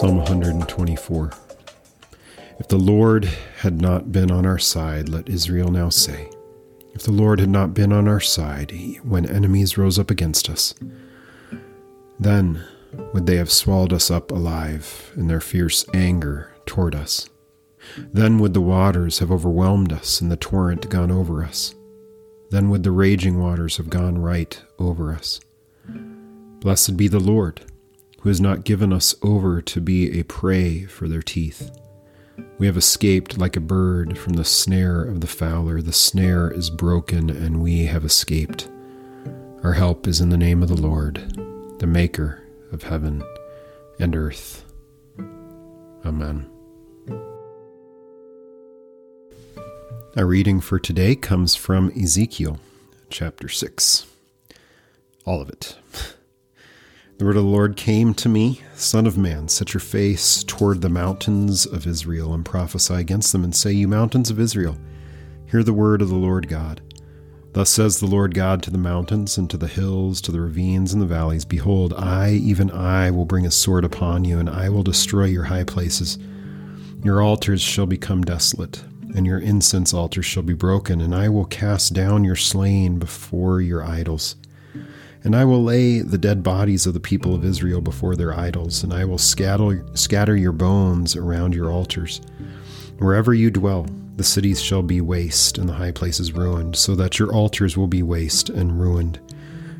Psalm 124. If the Lord had not been on our side, let Israel now say, if the Lord had not been on our side when enemies rose up against us, then would they have swallowed us up alive in their fierce anger toward us. Then would the waters have overwhelmed us and the torrent gone over us. Then would the raging waters have gone right over us. Blessed be the Lord who has not given us over to be a prey for their teeth. We have escaped like a bird from the snare of the fowler. The snare is broken, and we have escaped. Our help is in the name of the Lord, the Maker of heaven and earth. Amen. Our reading for today comes from Ezekiel chapter 6. All of it. The word of the Lord came to me, Son of man, set your face toward the mountains of Israel and prophesy against them, and say, You mountains of Israel, hear the word of the Lord God. Thus says the Lord God to the mountains and to the hills, to the ravines and the valleys Behold, I, even I, will bring a sword upon you, and I will destroy your high places. Your altars shall become desolate, and your incense altars shall be broken, and I will cast down your slain before your idols. And I will lay the dead bodies of the people of Israel before their idols, and I will scatter, scatter your bones around your altars. Wherever you dwell, the cities shall be waste, and the high places ruined, so that your altars will be waste and ruined,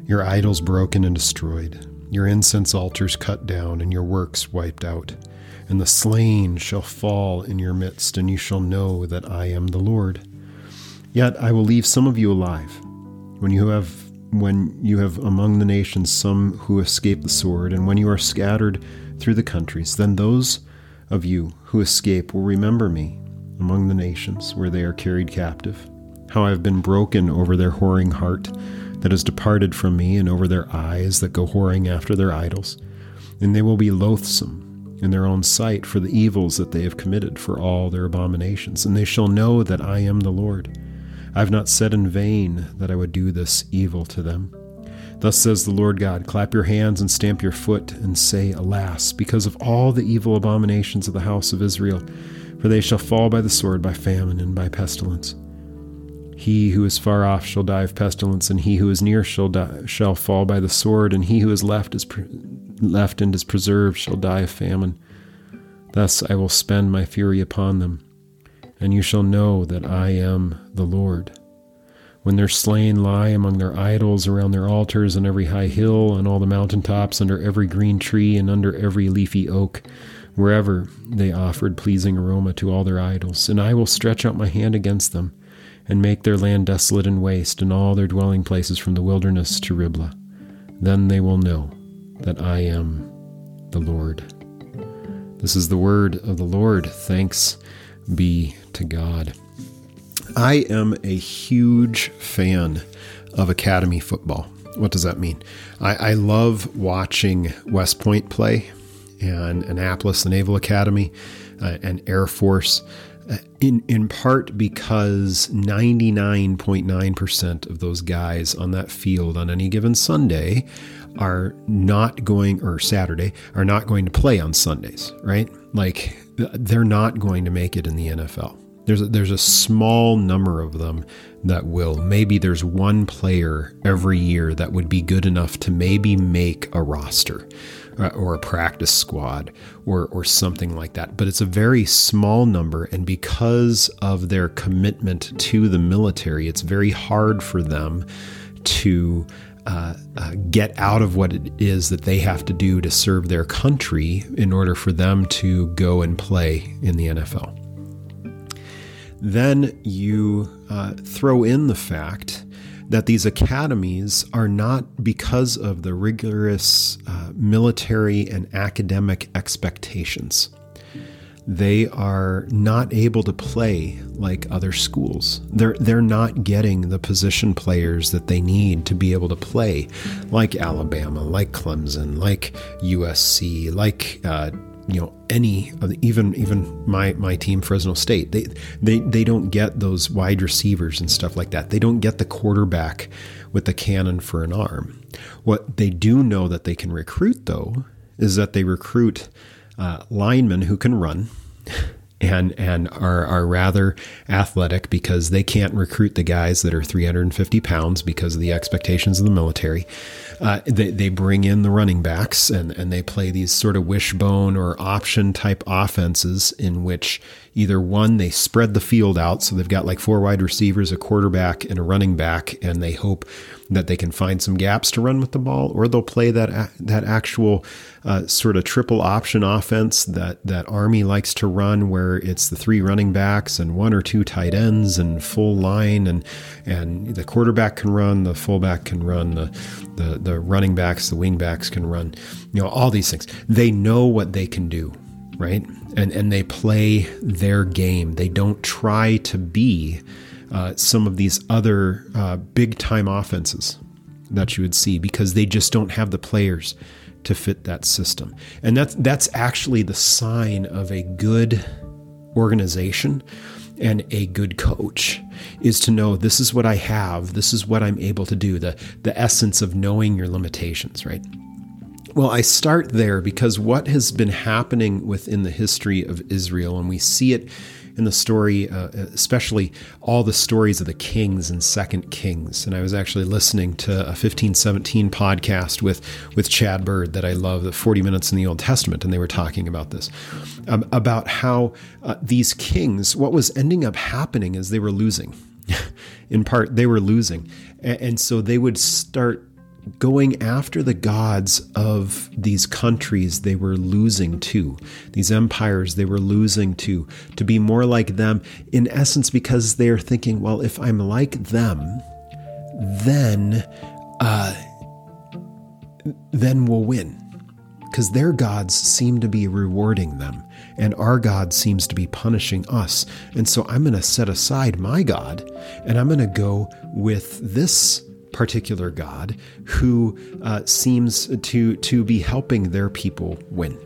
your idols broken and destroyed, your incense altars cut down, and your works wiped out. And the slain shall fall in your midst, and you shall know that I am the Lord. Yet I will leave some of you alive. When you have when you have among the nations some who escape the sword, and when you are scattered through the countries, then those of you who escape will remember me among the nations where they are carried captive, how I have been broken over their whoring heart that has departed from me, and over their eyes that go whoring after their idols. And they will be loathsome in their own sight for the evils that they have committed, for all their abominations, and they shall know that I am the Lord. I have not said in vain that I would do this evil to them. Thus says the Lord God Clap your hands and stamp your foot, and say, Alas, because of all the evil abominations of the house of Israel, for they shall fall by the sword, by famine, and by pestilence. He who is far off shall die of pestilence, and he who is near shall die, shall fall by the sword, and he who is left is pre- left and is preserved shall die of famine. Thus I will spend my fury upon them and you shall know that I am the Lord. When their slain lie among their idols around their altars on every high hill, on all the mountain tops, under every green tree, and under every leafy oak, wherever they offered pleasing aroma to all their idols, and I will stretch out my hand against them, and make their land desolate and waste, and all their dwelling places from the wilderness to Riblah. Then they will know that I am the Lord. This is the word of the Lord. Thanks be to God. I am a huge fan of academy football. What does that mean? I, I love watching West Point play and Annapolis, the Naval Academy, uh, and Air Force. Uh, in in part because 99.9% of those guys on that field on any given Sunday are not going or Saturday are not going to play on Sundays, right? Like they're not going to make it in the NFL. There's a, there's a small number of them that will. Maybe there's one player every year that would be good enough to maybe make a roster uh, or a practice squad or or something like that. But it's a very small number, and because of their commitment to the military, it's very hard for them to uh, uh, get out of what it is that they have to do to serve their country in order for them to go and play in the NFL. Then you uh, throw in the fact that these academies are not because of the rigorous uh, military and academic expectations. They are not able to play like other schools. They're they're not getting the position players that they need to be able to play, like Alabama, like Clemson, like USC, like uh, you know any of the, even even my my team Fresno State. They they they don't get those wide receivers and stuff like that. They don't get the quarterback with the cannon for an arm. What they do know that they can recruit though is that they recruit uh, linemen who can run and and are are rather athletic because they can't recruit the guys that are 350 pounds because of the expectations of the military. Uh, they, they bring in the running backs and, and they play these sort of wishbone or option type offenses in which either one, they spread the field out. So they've got like four wide receivers, a quarterback, and a running back, and they hope that they can find some gaps to run with the ball, or they'll play that that actual uh, sort of triple option offense that that Army likes to run, where it's the three running backs and one or two tight ends and full line, and and the quarterback can run, the fullback can run, the the the running backs, the wing backs can run, you know, all these things. They know what they can do right? And and they play their game. They don't try to be uh, some of these other uh, big time offenses that you would see because they just don't have the players to fit that system. And that's that's actually the sign of a good organization and a good coach is to know this is what I have, this is what I'm able to do, the the essence of knowing your limitations, right? Well, I start there because what has been happening within the history of Israel, and we see it in the story, uh, especially all the stories of the kings and Second Kings. And I was actually listening to a 1517 podcast with with Chad Bird that I love, the 40 Minutes in the Old Testament, and they were talking about this, um, about how uh, these kings, what was ending up happening is they were losing. in part, they were losing, and, and so they would start going after the gods of these countries they were losing to, these empires they were losing to, to be more like them, in essence, because they are thinking, well, if I'm like them, then, uh, then we'll win. Because their gods seem to be rewarding them, and our God seems to be punishing us. And so I'm going to set aside my God, and I'm going to go with this particular God who uh, seems to to be helping their people win.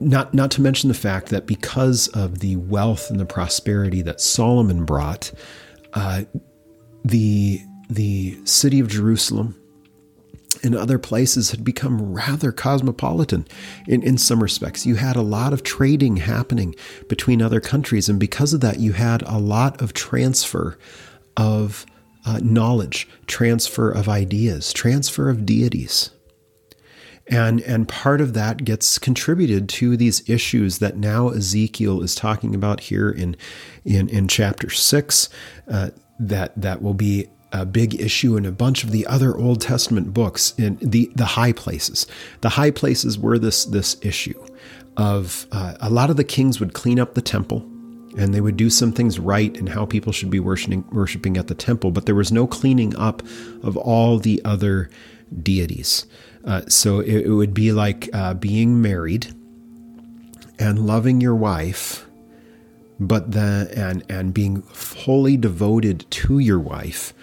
Not not to mention the fact that because of the wealth and the prosperity that Solomon brought, uh, the the city of Jerusalem and other places had become rather cosmopolitan in, in some respects. You had a lot of trading happening between other countries, and because of that, you had a lot of transfer of uh, knowledge, transfer of ideas, transfer of deities. And, and part of that gets contributed to these issues that now Ezekiel is talking about here in, in, in chapter six, uh, that, that will be a big issue in a bunch of the other Old Testament books in the, the high places. The high places were this, this issue of uh, a lot of the kings would clean up the temple and they would do some things right in how people should be worshiping, worshiping at the temple, but there was no cleaning up of all the other deities. Uh, so it, it, would be like uh, being married and loving your wife, but then and and being fully devoted to your wife,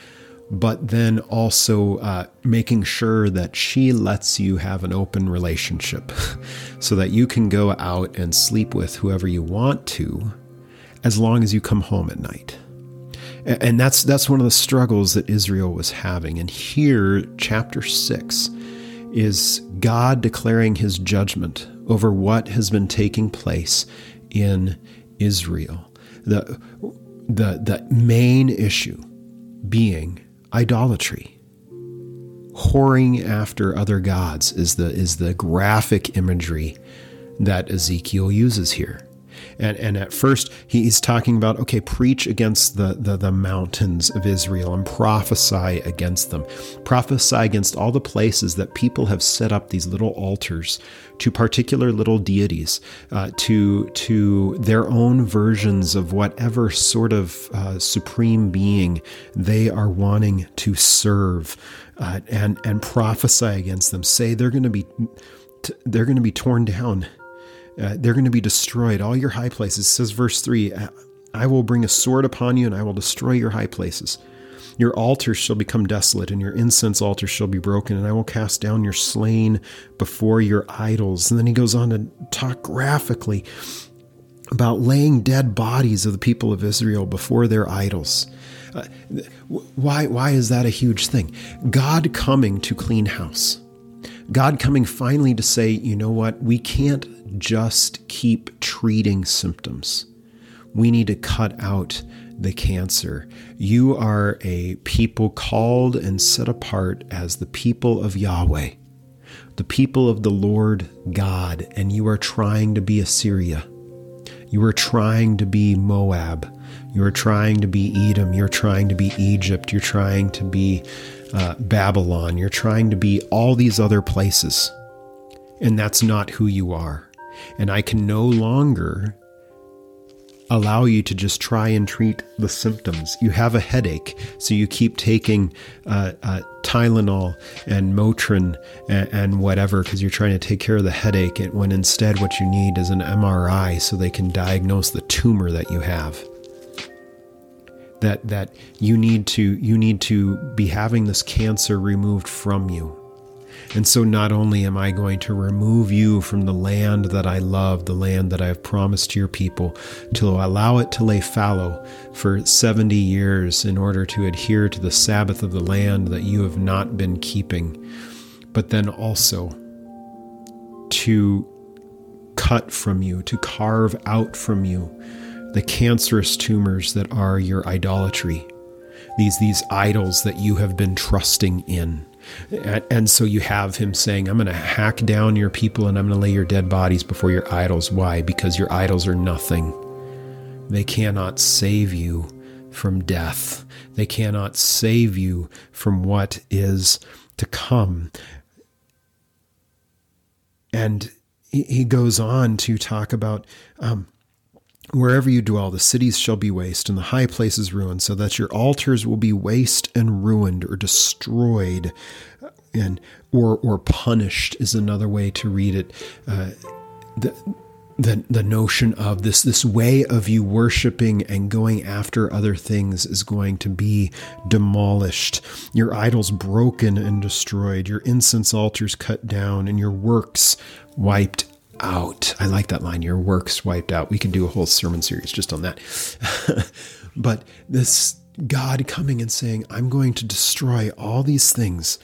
but then also uh, making sure that she lets you have an open relationship, so that you can go out and sleep with whoever you want to as long as you come home at night. And that's that's one of the struggles that Israel was having. And here, chapter six, is God declaring his judgment over what has been taking place in Israel. The, the, the main issue being idolatry. Whoring after other gods is the, is the graphic imagery that Ezekiel uses here. And, and at first, he's talking about, okay, preach against the, the, the mountains of Israel and prophesy against them. Prophesy against all the places that people have set up these little altars to particular little deities, uh, to, to their own versions of whatever sort of uh, supreme being they are wanting to serve. Uh, and and prophesy against them. Say they're going to be they're going to be torn down Uh, they're going to be destroyed. All your high places, says verse 3 I will bring a sword upon you and I will destroy your high places. Your altars shall become desolate, and your incense altars shall be broken, and I will cast down your slain before your idols. And then he goes on to talk graphically about laying dead bodies of the people of Israel before their idols. Uh, why, why is that a huge thing? God coming to clean house. God coming finally to say, you know what? We can't just keep treating symptoms. We need to cut out the cancer. You are a people called and set apart as the people of Yahweh, the people of the Lord God, and you are trying to be Assyria. You are trying to be Moab. You are trying to be Edom. You're trying to be Egypt. You're trying to be uh, Babylon. You're trying to be all these other places. And that's not who you are. And I can no longer allow you to just try and treat the symptoms. You have a headache, so you keep taking uh, uh, Tylenol and Motrin and, and whatever because you're trying to take care of the headache. When instead, what you need is an MRI so they can diagnose the tumor that you have. That that you need to you need to be having this cancer removed from you. And so not only am I going to remove you from the land that I love, the land that I have promised to your people, to allow it to lay fallow for 70 years in order to adhere to the Sabbath of the land that you have not been keeping, but then also to cut from you, to carve out from you the cancerous tumors that are your idolatry, these, these idols that you have been trusting in. And so you have him saying, I'm going to hack down your people and I'm going to lay your dead bodies before your idols. Why? Because your idols are nothing. They cannot save you from death, they cannot save you from what is to come. And he goes on to talk about um, Wherever you dwell, the cities shall be waste, and the high places ruined, so that your altars will be waste and ruined or destroyed, and or or punished is another way to read it. Uh, the, the the notion of this this way of you worshiping and going after other things is going to be demolished your idols broken and destroyed your incense altars cut down and your works wiped out. I like that line. Your works wiped out. We can do a whole sermon series just on that. but this God coming and saying, I'm going to destroy all these things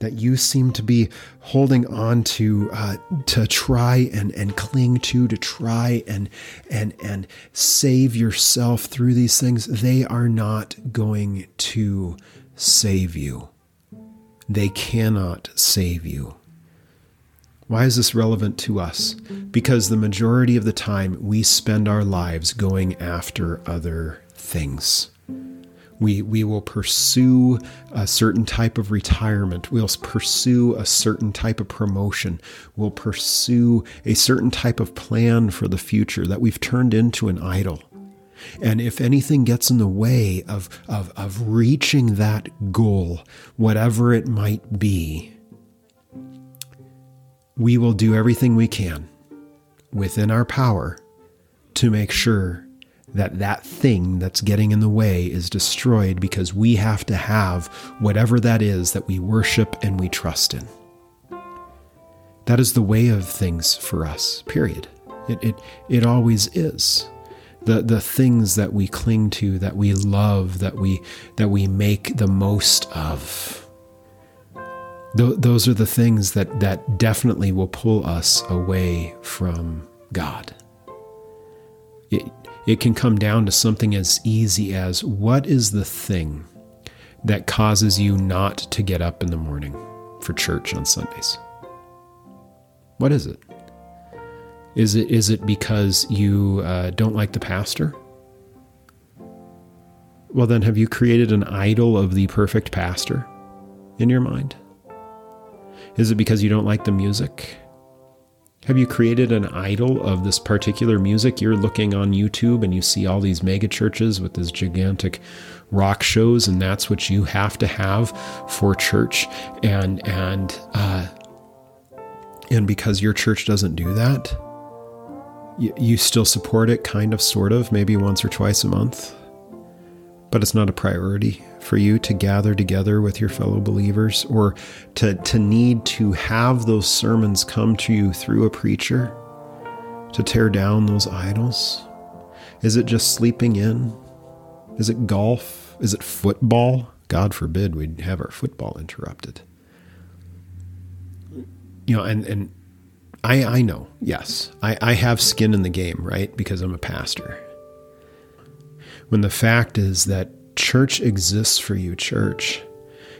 that you seem to be holding on to uh, to try and, and cling to to try and and and save yourself through these things they are not going to save you they cannot save you why is this relevant to us? Because the majority of the time we spend our lives going after other things. We, we will pursue a certain type of retirement. We'll pursue a certain type of promotion. We'll pursue a certain type of plan for the future that we've turned into an idol. And if anything gets in the way of, of, of reaching that goal, whatever it might be, we will do everything we can within our power to make sure that that thing that's getting in the way is destroyed because we have to have whatever that is that we worship and we trust in. That is the way of things for us, period. It, it, it always is. The, the things that we cling to, that we love, that we, that we make the most of Th- those are the things that, that definitely will pull us away from God. It, it can come down to something as easy as what is the thing that causes you not to get up in the morning for church on Sundays? What is it? Is it is it because you uh, don't like the pastor? Well, then, have you created an idol of the perfect pastor in your mind? Is it because you don't like the music? Have you created an idol of this particular music? You're looking on YouTube and you see all these mega churches with these gigantic rock shows, and that's what you have to have for church. And and uh, and because your church doesn't do that, you, you still support it, kind of, sort of, maybe once or twice a month, but it's not a priority for you to gather together with your fellow believers or to, to need to have those sermons come to you through a preacher to tear down those idols? Is it just sleeping in? Is it golf? Is it football? God forbid we'd have our football interrupted. You know, and, and I, I know, yes, I, I have skin in the game, right? Because I'm a pastor. When the fact is that church exists for you, church,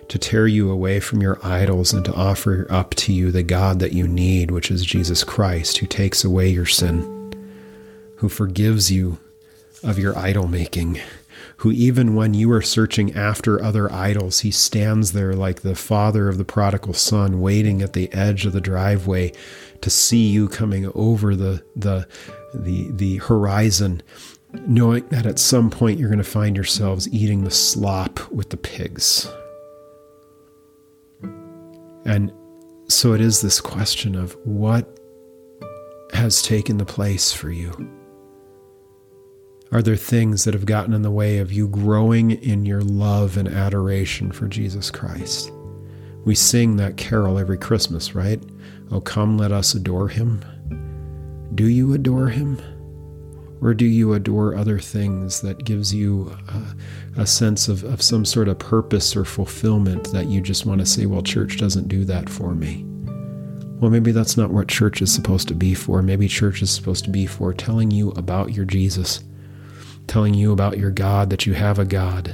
to tear you away from your idols and to offer up to you the God that you need, which is Jesus Christ, who takes away your sin, who forgives you of your idol making, who, even when you are searching after other idols, he stands there like the father of the prodigal son, waiting at the edge of the driveway to see you coming over the, the, the, the horizon, knowing that at some point you're going to find yourselves eating the slop with the pigs. And so it is this question of what has taken the place for you? Are there things that have gotten in the way of you growing in your love and adoration for Jesus Christ? We sing that carol every Christmas, right? Oh, come, let us adore him. Do you adore him? Or do you adore other things that gives you a, sense of, of some sort of purpose or fulfillment that you just want to say, well, church doesn't do that for me? Well, maybe that's not what church is supposed to be for. Maybe church is supposed to be for telling you about your Jesus, telling you about your God, that you have a God,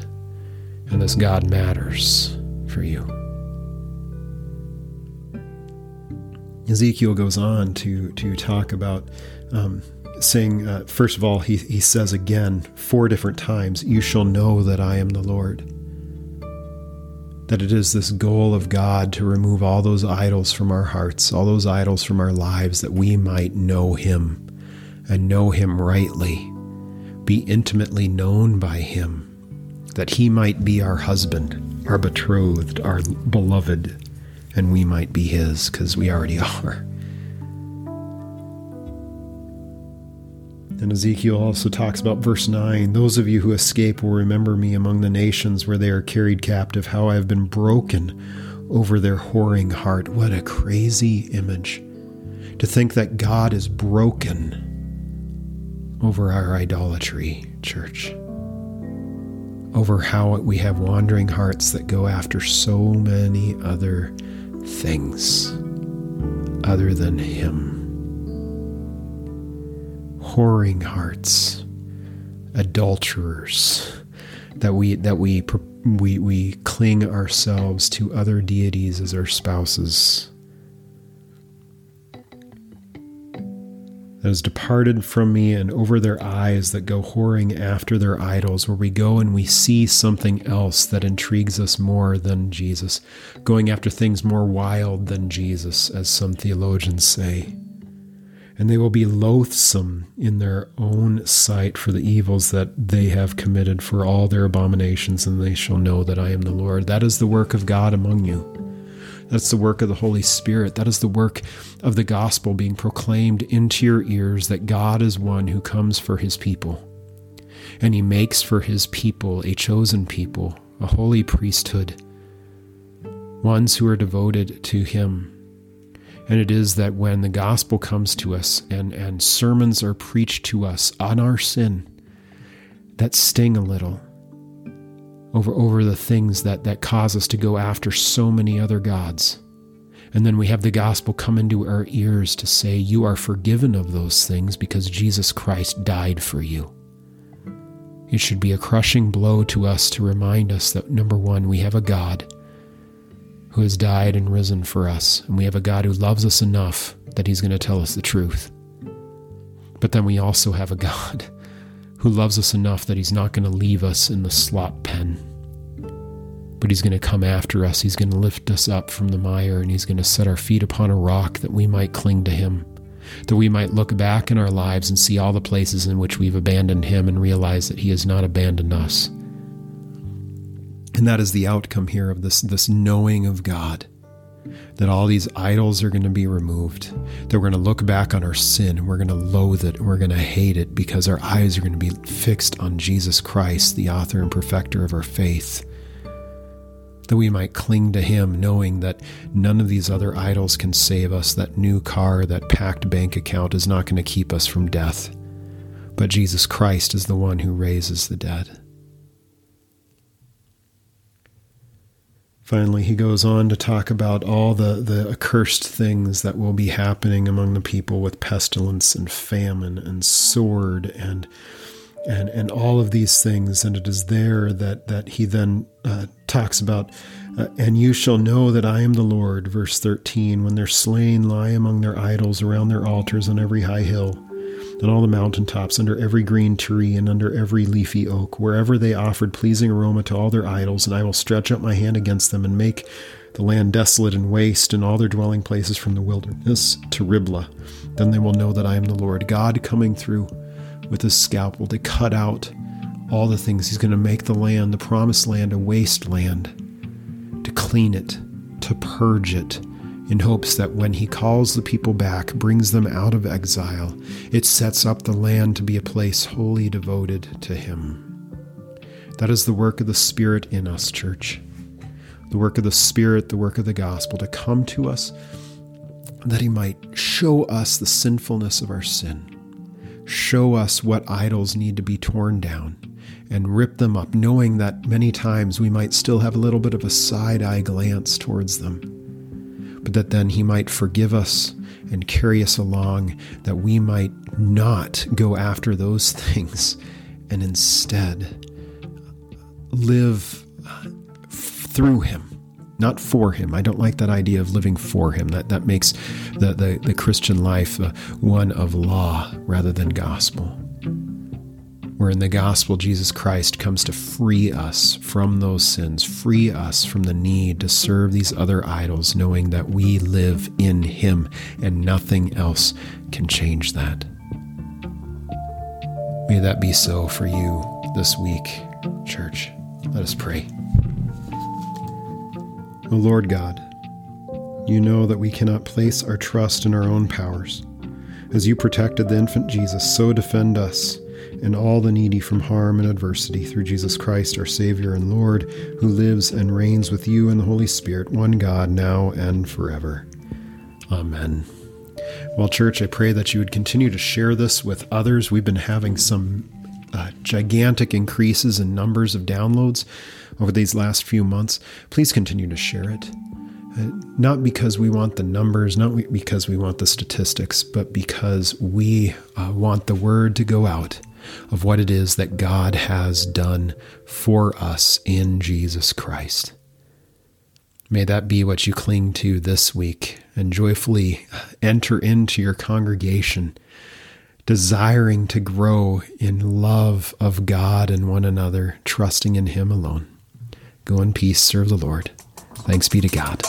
and this God matters for you. Ezekiel goes on to to talk about um, saying, uh, first of all, he, he says again four different times, "You shall know that I am the Lord." That it is this goal of God to remove all those idols from our hearts, all those idols from our lives, that we might know Him and know Him rightly, be intimately known by Him, that He might be our husband, our betrothed, our beloved, and we might be His because we already are. And Ezekiel also talks about verse 9 Those of you who escape will remember me among the nations where they are carried captive, how I have been broken over their whoring heart. What a crazy image. To think that God is broken over our idolatry, church. Over how we have wandering hearts that go after so many other things other than Him. Whoring hearts, adulterers, that we that we we we cling ourselves to other deities as our spouses. that has departed from me and over their eyes that go whoring after their idols, where we go and we see something else that intrigues us more than Jesus, going after things more wild than Jesus, as some theologians say. And they will be loathsome in their own sight for the evils that they have committed, for all their abominations, and they shall know that I am the Lord. That is the work of God among you. That's the work of the Holy Spirit. That is the work of the gospel being proclaimed into your ears that God is one who comes for his people. And he makes for his people a chosen people, a holy priesthood, ones who are devoted to him. And it is that when the gospel comes to us and, and sermons are preached to us on our sin that sting a little, over, over the things that, that cause us to go after so many other gods. And then we have the gospel come into our ears to say, You are forgiven of those things because Jesus Christ died for you. It should be a crushing blow to us to remind us that number one, we have a God who has died and risen for us, and we have a God who loves us enough that he's going to tell us the truth. But then we also have a God who loves us enough that he's not going to leave us in the slop pen. But he's going to come after us. He's going to lift us up from the mire and he's going to set our feet upon a rock that we might cling to him. That we might look back in our lives and see all the places in which we've abandoned him and realize that he has not abandoned us. And that is the outcome here of this, this knowing of God. that all these idols are going to be removed, that we're going to look back on our sin and we're going to loathe it and we're going to hate it because our eyes are going to be fixed on Jesus Christ, the author and perfecter of our faith. That we might cling to Him, knowing that none of these other idols can save us. That new car, that packed bank account is not going to keep us from death. But Jesus Christ is the one who raises the dead. Finally, he goes on to talk about all the, the accursed things that will be happening among the people with pestilence and famine and sword and and and all of these things. And it is there that that he then uh, talks about. Uh, and you shall know that I am the Lord, verse 13, when their slain lie among their idols around their altars on every high hill on all the mountain tops, under every green tree, and under every leafy oak, wherever they offered pleasing aroma to all their idols, and I will stretch out my hand against them and make the land desolate and waste, and all their dwelling places from the wilderness to Riblah. Then they will know that I am the Lord, God coming through with his scalpel to cut out all the things. He's going to make the land, the promised land, a wasteland, to clean it, to purge it, in hopes that when he calls the people back, brings them out of exile, it sets up the land to be a place wholly devoted to him. That is the work of the Spirit in us, church. The work of the Spirit, the work of the gospel, to come to us that he might show us the sinfulness of our sin, show us what idols need to be torn down, and rip them up, knowing that many times we might still have a little bit of a side eye glance towards them but that then He might forgive us and carry us along, that we might not go after those things and instead live through Him. Not for him. I don't like that idea of living for him. That that makes the the, the Christian life uh, one of law rather than gospel where in the gospel, Jesus Christ comes to free us from those sins, free us from the need to serve these other idols, knowing that we live in Him and nothing else can change that. May that be so for you this week, church. Let us pray. O Lord God, you know that we cannot place our trust in our own powers. As you protected the infant Jesus, so defend us and all the needy from harm and adversity through Jesus Christ, our Savior and Lord, who lives and reigns with you in the Holy Spirit, one God, now and forever. Amen. Well, church, I pray that you would continue to share this with others. We've been having some uh, gigantic increases in numbers of downloads over these last few months. Please continue to share it. Uh, not because we want the numbers, not because we want the statistics, but because we uh, want the word to go out of what it is that God has done for us in Jesus Christ. May that be what you cling to this week and joyfully enter into your congregation, desiring to grow in love of God and one another, trusting in Him alone. Go in peace, serve the Lord. Thanks be to God.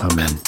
Amen.